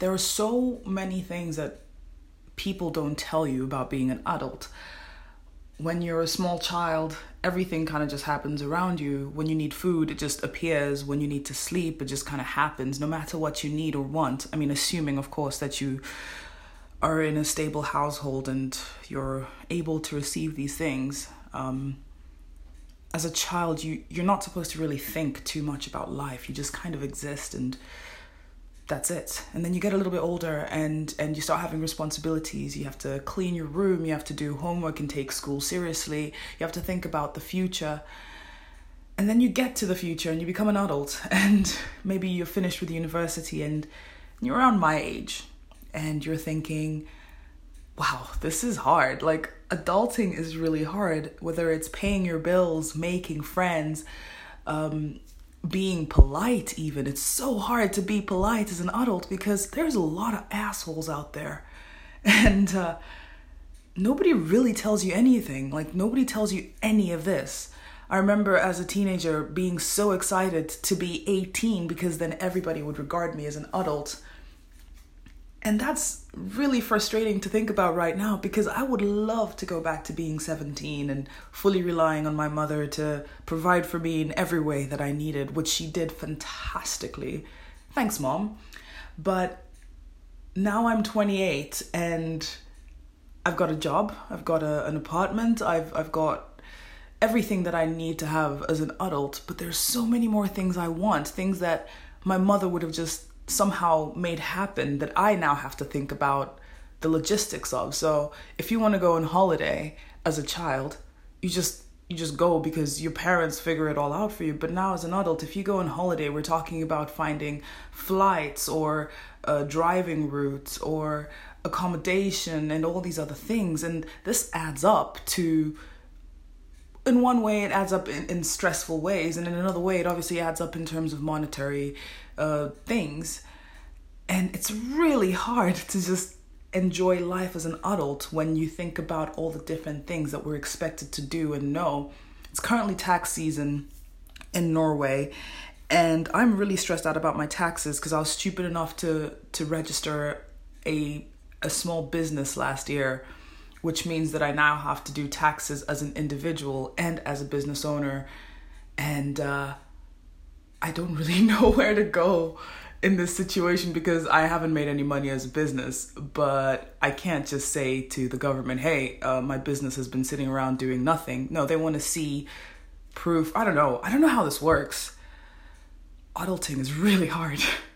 there are so many things that people don't tell you about being an adult. When you're a small child, everything kind of just happens around you. When you need food, it just appears. When you need to sleep, it just kind of happens, no matter what you need or want. I mean, assuming, of course, that you are in a stable household and you're able to receive these things. Um, as a child, you you're not supposed to really think too much about life. You just kind of exist and that's it. And then you get a little bit older and and you start having responsibilities. You have to clean your room, you have to do homework and take school seriously. You have to think about the future. And then you get to the future and you become an adult and maybe you're finished with university and you're around my age and you're thinking, wow, this is hard. Like, adulting is really hard, whether it's paying your bills, making friends, um, being polite, even. It's so hard to be polite as an adult because there's a lot of assholes out there. And uh, nobody really tells you anything. Like, nobody tells you any of this. I remember as a teenager being so excited to be 18 because then everybody would regard me as an adult and that's really frustrating to think about right now because I would love to go back to being 17 and fully relying on my mother to provide for me in every way that I needed, which she did fantastically. Thanks, mom. But now I'm 28 and I've got a job, I've got a, an apartment, I've I've got everything that I need to have as an adult, but there's so many more things I want, things that my mother would have just somehow made happen that I now have to think about the logistics of. So if you want to go on holiday as a child, you just you just go because your parents figure it all out for you. But now as an adult, if you go on holiday, we're talking about finding flights or uh, driving routes or accommodation and all these other things, and this adds up to. In one way, it adds up in, in stressful ways, and in another way, it obviously adds up in terms of monetary uh, things. And it's really hard to just enjoy life as an adult when you think about all the different things that we're expected to do and know. It's currently tax season in Norway, and I'm really stressed out about my taxes because I was stupid enough to to register a a small business last year, which means that I now have to do taxes as an individual and as a business owner, and uh, I don't really know where to go in this situation because I haven't made any money as a business, but I can't just say to the government, hey, uh, my business has been sitting around doing nothing. No, they want to see proof. I don't know. I don't know how this works. Adulting is really hard.